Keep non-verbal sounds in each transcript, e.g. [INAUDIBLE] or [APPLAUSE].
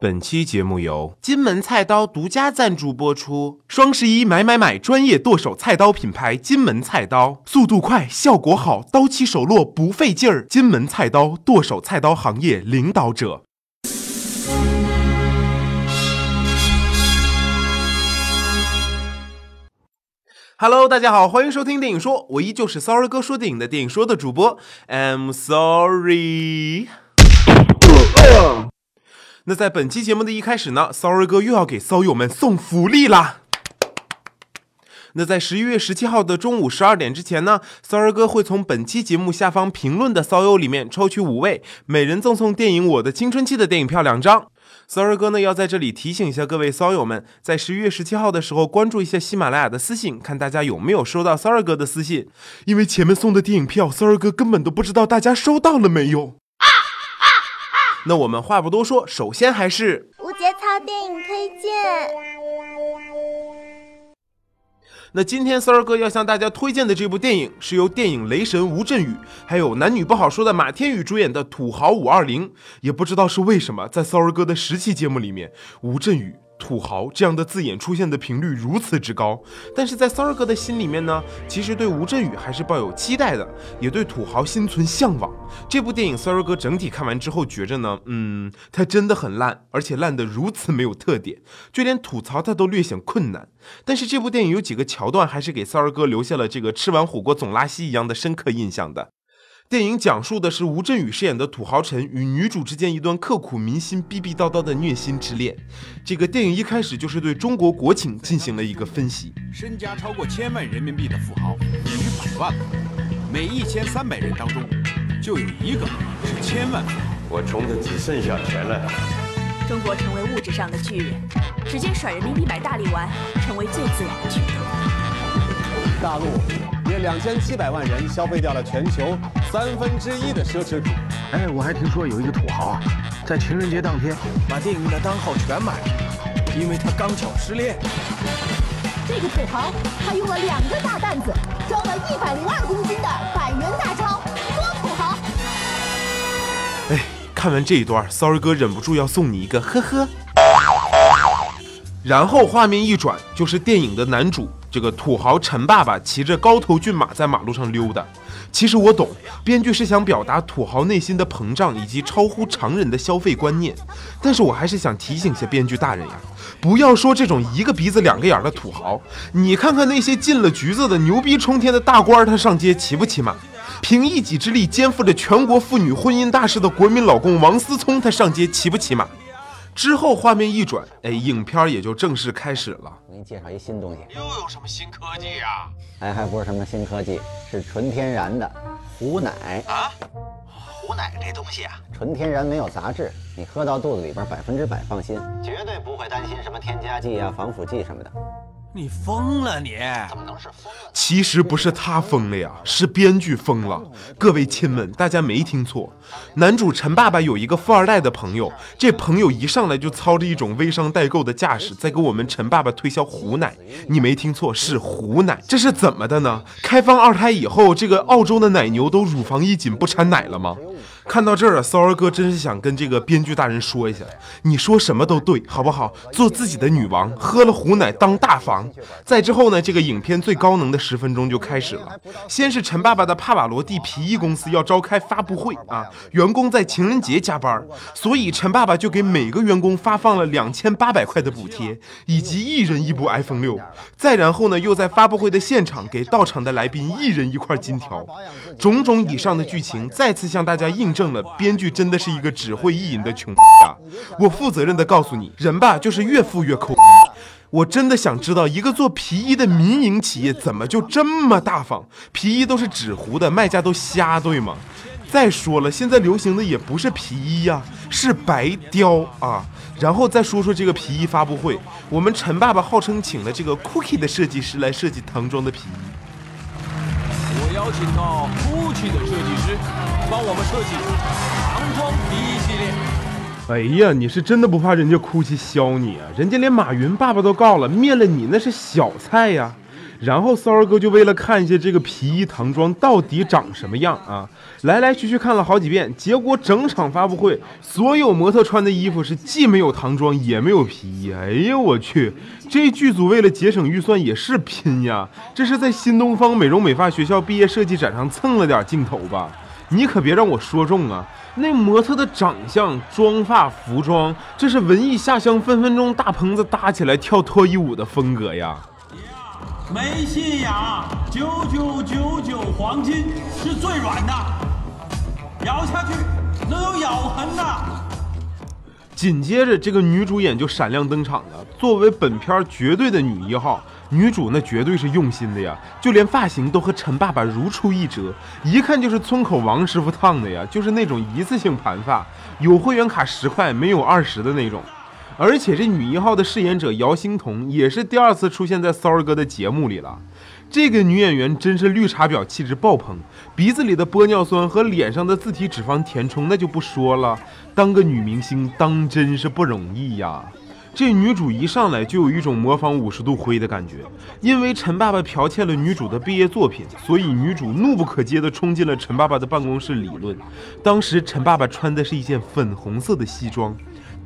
本期节目由金门菜刀独家赞助播出。双十一买买买，专业剁手菜刀品牌金门菜刀，速度快，效果好，刀起手落不费劲儿。金门菜刀，剁手菜刀行业领导者。Hello，大家好，欢迎收听电影说，我依旧是 Sorry 哥说电影的电影说的主播，I'm sorry。那在本期节目的一开始呢，骚儿哥又要给骚友们送福利啦。那在十一月十七号的中午十二点之前呢，骚儿哥会从本期节目下方评论的骚友里面抽取五位，每人赠送电影《我的青春期》的电影票两张。骚儿哥呢要在这里提醒一下各位骚友们，在十一月十七号的时候关注一下喜马拉雅的私信，看大家有没有收到骚儿哥的私信，因为前面送的电影票，骚儿哥根本都不知道大家收到了没有。那我们话不多说，首先还是无节操电影推荐。那今天骚儿哥要向大家推荐的这部电影，是由电影雷神吴镇宇，还有男女不好说的马天宇主演的《土豪五二零》。也不知道是为什么，在骚儿哥的十期节目里面，吴镇宇。土豪这样的字眼出现的频率如此之高，但是在骚儿哥的心里面呢，其实对吴镇宇还是抱有期待的，也对土豪心存向往。这部电影骚儿哥整体看完之后觉着呢，嗯，它真的很烂，而且烂的如此没有特点，就连吐槽它都略显困难。但是这部电影有几个桥段还是给骚儿哥留下了这个吃完火锅总拉稀一样的深刻印象的。电影讲述的是吴镇宇饰演的土豪陈与女主之间一段刻骨铭心、逼逼叨叨的虐心之恋。这个电影一开始就是对中国国情进行了一个分析。身家超过千万人民币的富豪逾百万个，每一千三百人当中就有一个是千万富豪。我穷的只剩下钱了。中国成为物质上的巨人，直接甩人民币买大力丸，成为最自然的举动。大陆约两千七百万人消费掉了全球三分之一的奢侈品。哎，我还听说有一个土豪啊，在情人节当天把电影的单号全买了，因为他刚巧失恋。这个土豪他用了两个大担子装了一百零二公斤的百元大钞，多土豪！哎，看完这一段，，sorry 哥忍不住要送你一个呵呵。然后画面一转，就是电影的男主。这个土豪陈爸爸骑着高头骏马在马路上溜达。其实我懂，编剧是想表达土豪内心的膨胀以及超乎常人的消费观念。但是我还是想提醒一下编剧大人呀，不要说这种一个鼻子两个眼的土豪。你看看那些进了局子的牛逼冲天的大官，他上街骑不骑马？凭一己之力肩负着全国妇女婚姻大事的国民老公王思聪，他上街骑不骑马？之后画面一转，哎，影片也就正式开始了。我给你介绍一新东西，又有什么新科技呀？哎，还不是什么新科技，是纯天然的虎奶啊！虎奶这东西啊，纯天然，没有杂质，你喝到肚子里边百分之百放心，绝对不会担心什么添加剂啊、防腐剂什么的。你疯了你？怎么能是疯？其实不是他疯了呀，是编剧疯了。各位亲们，大家没听错，男主陈爸爸有一个富二代的朋友，这朋友一上来就操着一种微商代购的架势，在给我们陈爸爸推销虎奶。你没听错，是虎奶。这是怎么的呢？开放二胎以后，这个澳洲的奶牛都乳房一紧不产奶了吗？看到这儿啊，骚儿哥真是想跟这个编剧大人说一下，你说什么都对，好不好？做自己的女王，喝了虎奶当大房。再之后呢，这个影片最高能的十分钟就开始了。先是陈爸爸的帕瓦罗蒂皮衣公司要召开发布会啊，员工在情人节加班，所以陈爸爸就给每个员工发放了两千八百块的补贴，以及一人一部 iPhone 六。再然后呢，又在发布会的现场给到场的来宾一人一块金条。种种以上的剧情，再次向大家印。证了，编剧真的是一个只会意淫的穷逼啊！我负责任的告诉你，人吧就是越富越抠。我真的想知道，一个做皮衣的民营企业怎么就这么大方？皮衣都是纸糊的，卖家都瞎对吗？再说了，现在流行的也不是皮衣呀，是白貂啊！然后再说说这个皮衣发布会，我们陈爸爸号称请了这个 Cookie 的设计师来设计唐装的皮衣。邀请到 Gucci 的设计师帮我们设计唐装皮衣系列。哎呀，你是真的不怕人家 Gucci 削你啊？人家连马云爸爸都告了，灭了你那是小菜呀！然后骚儿哥就为了看一下这个皮衣唐装到底长什么样啊，来来去去看了好几遍，结果整场发布会所有模特穿的衣服是既没有唐装也没有皮衣。哎呦我去，这剧组为了节省预算也是拼呀！这是在新东方美容美发学校毕业设计展上蹭了点镜头吧？你可别让我说中啊！那模特的长相、妆发、服装，这是文艺下乡分分钟大棚子搭起来跳脱衣舞的风格呀！没信仰，九九九九黄金是最软的，咬下去能有咬痕的。紧接着，这个女主演就闪亮登场了。作为本片绝对的女一号，女主那绝对是用心的呀，就连发型都和陈爸爸如出一辙，一看就是村口王师傅烫的呀，就是那种一次性盘发，有会员卡十块，没有二十的那种。而且这女一号的饰演者姚星彤也是第二次出现在骚儿哥的节目里了。这个女演员真是绿茶婊气质爆棚，鼻子里的玻尿酸和脸上的自体脂肪填充那就不说了。当个女明星当真是不容易呀。这女主一上来就有一种模仿五十度灰的感觉，因为陈爸爸剽窃了女主的毕业作品，所以女主怒不可遏地冲进了陈爸爸的办公室理论。当时陈爸爸穿的是一件粉红色的西装。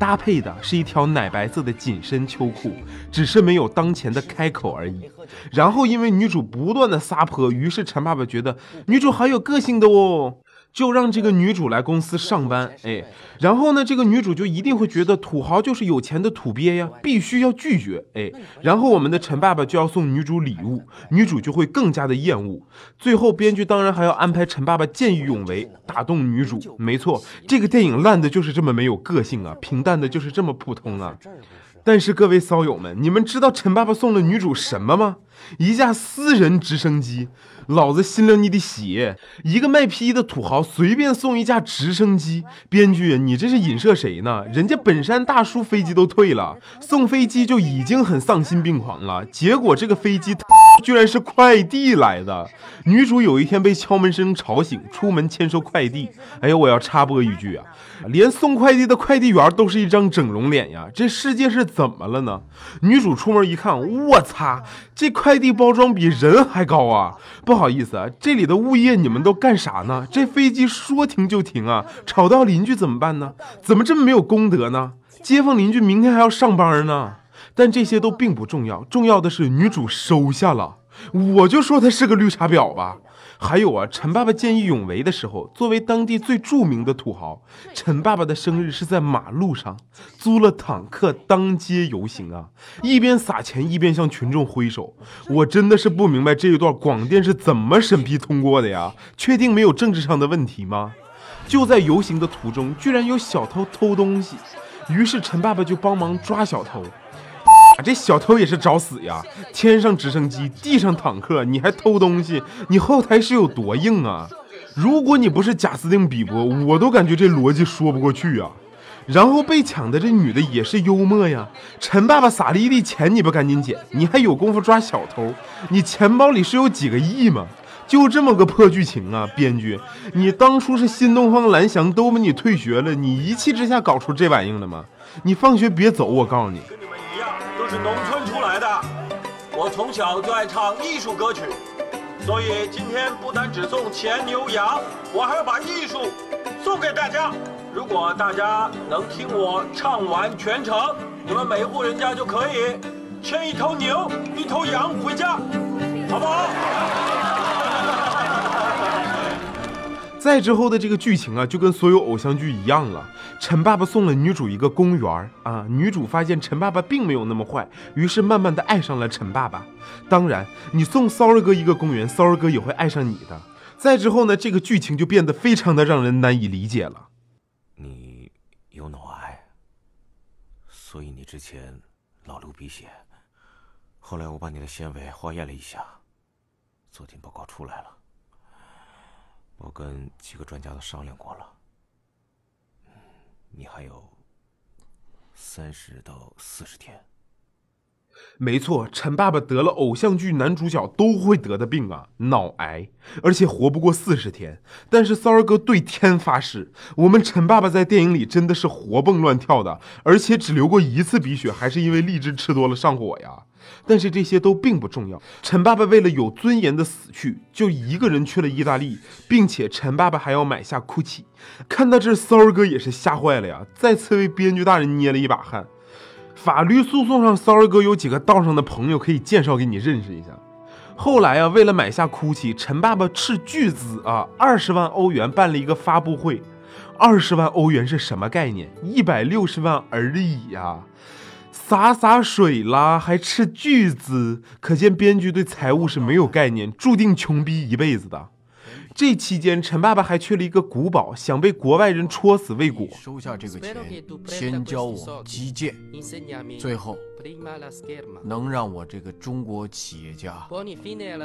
搭配的是一条奶白色的紧身秋裤，只是没有当前的开口而已。然后因为女主不断的撒泼，于是陈爸爸觉得女主好有个性的哦。就让这个女主来公司上班，哎，然后呢，这个女主就一定会觉得土豪就是有钱的土鳖呀，必须要拒绝，哎，然后我们的陈爸爸就要送女主礼物，[LAUGHS] 女主就会更加的厌恶。最后编剧当然还要安排陈爸爸见义勇为，[LAUGHS] 打动女主。没错，这个电影烂的就是这么没有个性啊，平淡的就是这么普通啊。但是各位骚友们，你们知道陈爸爸送了女主什么吗？一架私人直升机。老子心了你的血！一个卖皮衣的土豪随便送一架直升机，编剧，你这是影射谁呢？人家本山大叔飞机都退了，送飞机就已经很丧心病狂了，结果这个飞机 [LAUGHS] 居然是快递来的。女主有一天被敲门声吵醒，出门签收快递。哎呀，我要插播一句啊，连送快递的快递员都是一张整容脸呀，这世界是怎么了呢？女主出门一看，我擦，这快递包装比人还高啊！不好意思啊，这里的物业你们都干啥呢？这飞机说停就停啊，吵到邻居怎么办呢？怎么这么没有公德呢？街坊邻居明天还要上班呢。但这些都并不重要，重要的是女主收下了。我就说她是个绿茶婊吧。还有啊，陈爸爸见义勇为的时候，作为当地最著名的土豪，陈爸爸的生日是在马路上租了坦克当街游行啊，一边撒钱一边向群众挥手。我真的是不明白这一段广电是怎么审批通过的呀？确定没有政治上的问题吗？就在游行的途中，居然有小偷偷东西，于是陈爸爸就帮忙抓小偷。这小偷也是找死呀！天上直升机，地上坦克，你还偷东西？你后台是有多硬啊？如果你不是贾斯汀比伯，我都感觉这逻辑说不过去啊。然后被抢的这女的也是幽默呀。陈爸爸撒了一地钱，你不赶紧捡？你还有功夫抓小偷？你钱包里是有几个亿吗？就这么个破剧情啊！编剧，你当初是新东方蓝翔都把你退学了，你一气之下搞出这玩意了吗？你放学别走，我告诉你。是农村出来的，我从小就爱唱艺术歌曲，所以今天不单只送钱牛羊，我还要把艺术送给大家。如果大家能听我唱完全程，你们每一户人家就可以牵一头牛、一头羊回家，好不好？再之后的这个剧情啊，就跟所有偶像剧一样了。陈爸爸送了女主一个公园啊，女主发现陈爸爸并没有那么坏，于是慢慢的爱上了陈爸爸。当然，你送骚儿哥一个公园，骚儿哥也会爱上你的。再之后呢，这个剧情就变得非常的让人难以理解了。你有脑癌，所以你之前老流鼻血。后来我把你的纤维化验了一下，昨天报告出来了。我跟几个专家都商量过了，你还有三十到四十天。没错，陈爸爸得了偶像剧男主角都会得的病啊，脑癌，而且活不过四十天。但是骚儿哥对天发誓，我们陈爸爸在电影里真的是活蹦乱跳的，而且只流过一次鼻血，还是因为荔枝吃多了上火呀。但是这些都并不重要。陈爸爸为了有尊严的死去，就一个人去了意大利，并且陈爸爸还要买下 GUCCI。看到这，骚儿哥也是吓坏了呀，再次为编剧大人捏了一把汗。法律诉讼上，骚儿哥有几个道上的朋友可以介绍给你认识一下。后来啊，为了买下 GUCCI，陈爸爸斥巨资啊，二十万欧元办了一个发布会。二十万欧元是什么概念？一百六十万而已呀！洒洒水啦，还斥巨资，可见编剧对财务是没有概念，注定穷逼一辈子的。这期间，陈爸爸还去了一个古堡，想被国外人戳死未果。收下这个钱，先教我击剑，最后能让我这个中国企业家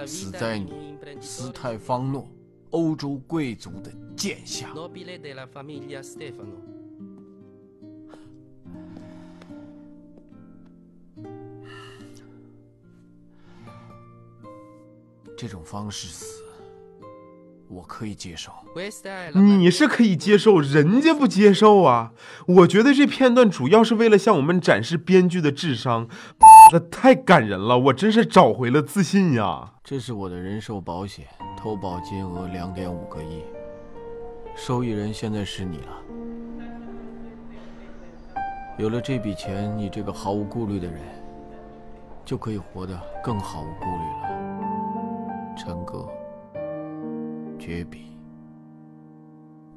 死在你斯泰方诺欧洲贵族的剑下。这种方式死，我可以接受。你是可以接受，人家不接受啊！我觉得这片段主要是为了向我们展示编剧的智商，[LAUGHS] 那太感人了，我真是找回了自信呀！这是我的人寿保险，投保金额两点五个亿，受益人现在是你了。有了这笔钱，你这个毫无顾虑的人，就可以活得更毫无顾虑了。陈哥，绝笔，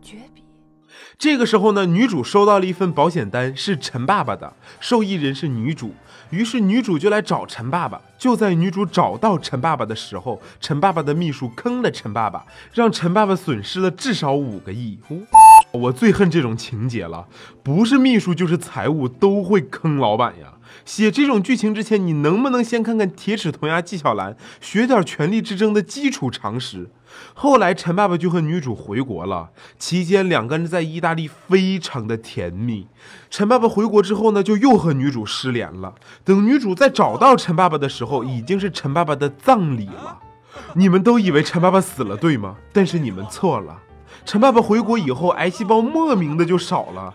绝笔。这个时候呢，女主收到了一份保险单，是陈爸爸的，受益人是女主。于是女主就来找陈爸爸。就在女主找到陈爸爸的时候，陈爸爸的秘书坑了陈爸爸，让陈爸爸损失了至少五个亿。我最恨这种情节了，不是秘书就是财务都会坑老板呀。写这种剧情之前，你能不能先看看《铁齿铜牙纪晓岚》，学点权力之争的基础常识？后来陈爸爸就和女主回国了，期间两个人在意大利非常的甜蜜。陈爸爸回国之后呢，就又和女主失联了。等女主再找到陈爸爸的时候，已经是陈爸爸的葬礼了。你们都以为陈爸爸死了，对吗？但是你们错了。陈爸爸回国以后，癌细胞莫名的就少了。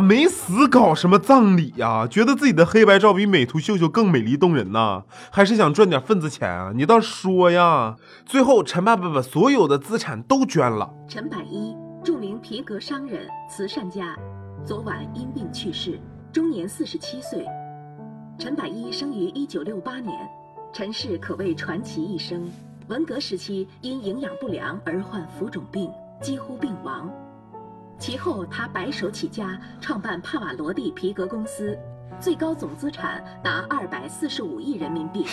没死，搞什么葬礼呀？觉得自己的黑白照比美图秀秀更美丽动人呢？还是想赚点份子钱啊？你倒说呀！最后，陈爸爸把所有的资产都捐了。陈百一，著名皮革商人、慈善家，昨晚因病去世，终年四十七岁。陈百一生于一九六八年，陈氏可谓传奇一生。文革时期因营养不良而患浮肿病，几乎病亡。其后，他白手起家，创办帕瓦罗蒂皮革公司，最高总资产达二百四十五亿人民币。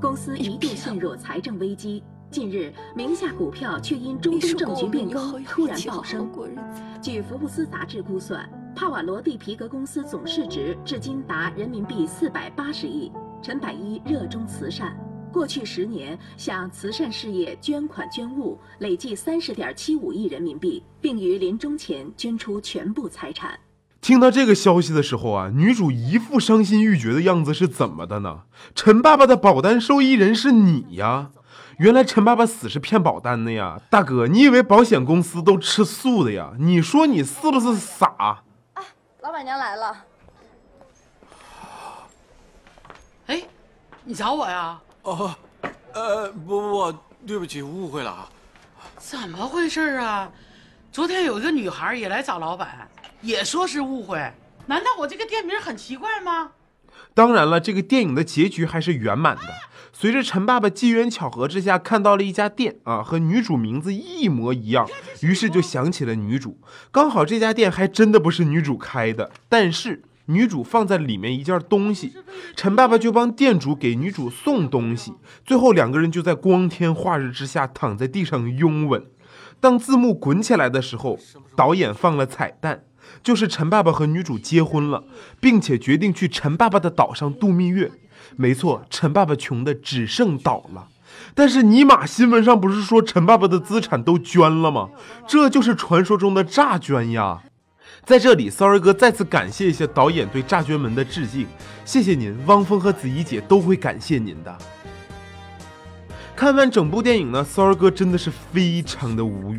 公司 [LAUGHS] 一度陷入财政危机，近日名下股票却因中东政局变更突然暴升。据福布斯杂志估算，帕瓦罗蒂皮革公司总市值至今达人民币四百八十亿。陈百一热衷慈善。过去十年向慈善事业捐款捐物累计三十点七五亿人民币，并于临终前捐出全部财产。听到这个消息的时候啊，女主一副伤心欲绝的样子，是怎么的呢？陈爸爸的保单受益人是你呀！原来陈爸爸死是骗保单的呀！大哥，你以为保险公司都吃素的呀？你说你是不是傻？哎，老板娘来了。哎，你找我呀？哦，呃，不不不，对不起，误会了啊。怎么回事啊？昨天有一个女孩也来找老板，也说是误会。难道我这个店名很奇怪吗？当然了，这个电影的结局还是圆满的。随着陈爸爸机缘巧合之下看到了一家店啊，和女主名字一模一样，于是就想起了女主。刚好这家店还真的不是女主开的，但是。女主放在里面一件东西，陈爸爸就帮店主给女主送东西，最后两个人就在光天化日之下躺在地上拥吻。当字幕滚起来的时候，导演放了彩蛋，就是陈爸爸和女主结婚了，并且决定去陈爸爸的岛上度蜜月。没错，陈爸爸穷的只剩岛了。但是尼玛新闻上不是说陈爸爸的资产都捐了吗？这就是传说中的诈捐呀！在这里，骚儿哥再次感谢一下导演对《炸捐门》的致敬，谢谢您，汪峰和子怡姐都会感谢您的。看完整部电影呢，骚儿哥真的是非常的无语。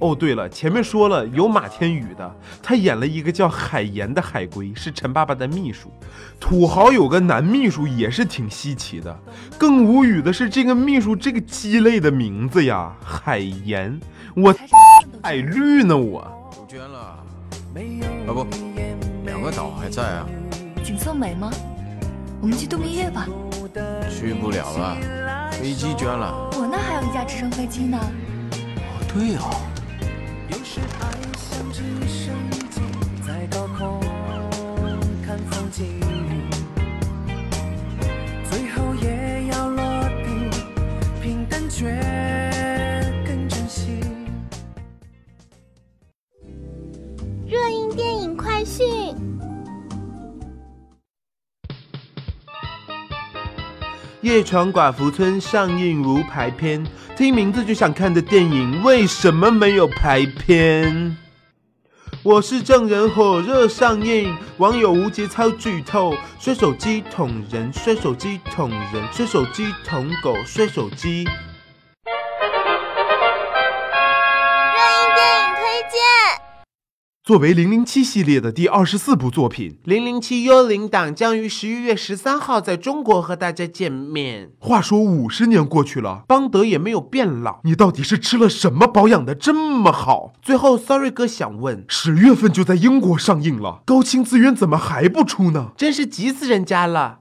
哦，对了，前面说了有马天宇的，他演了一个叫海岩的海龟，是陈爸爸的秘书。土豪有个男秘书也是挺稀奇的，更无语的是这个秘书这个鸡肋的名字呀，海岩，我海绿呢我。我捐了，啊不，两个岛还在啊。景色美吗？我们去度蜜月吧。去不了了，飞机捐了。我那还有一架直升飞机呢。哦，对哦。夜闯寡妇村》上映无排片，听名字就想看的电影为什么没有排片？我是证人，火热上映，网友无节操剧透，摔手机捅人，摔手机捅人，摔手机捅狗，摔手机。作为《零零七》系列的第二十四部作品，《零零七幽灵党》将于十一月十三号在中国和大家见面。话说五十年过去了，邦德也没有变老，你到底是吃了什么保养的这么好？最后，Sorry 哥想问，十月份就在英国上映了，高清资源怎么还不出呢？真是急死人家了。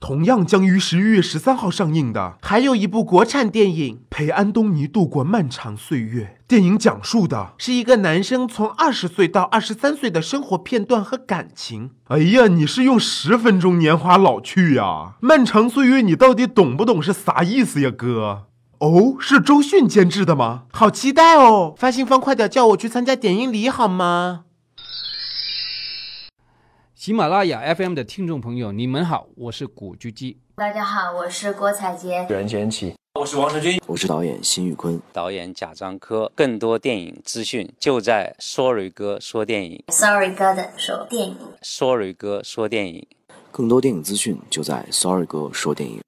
同样将于十一月十三号上映的，还有一部国产电影《陪安东尼度过漫长岁月》。电影讲述的是一个男生从二十岁到二十三岁的生活片段和感情。哎呀，你是用十分钟年华老去呀？漫长岁月，你到底懂不懂是啥意思呀，哥？哦，是周迅监制的吗？好期待哦！发行方快点叫我去参加点映礼好吗？喜马拉雅 FM 的听众朋友，你们好，我是古巨基。大家好，我是郭采洁。任贤齐，我是王传君，我是导演辛宇坤，导演贾樟柯。更多电影资讯就在 Sorry 哥说电影，Sorry 哥的说电影，Sorry 哥说电影。更多电影资讯就在 Sorry 哥说电影。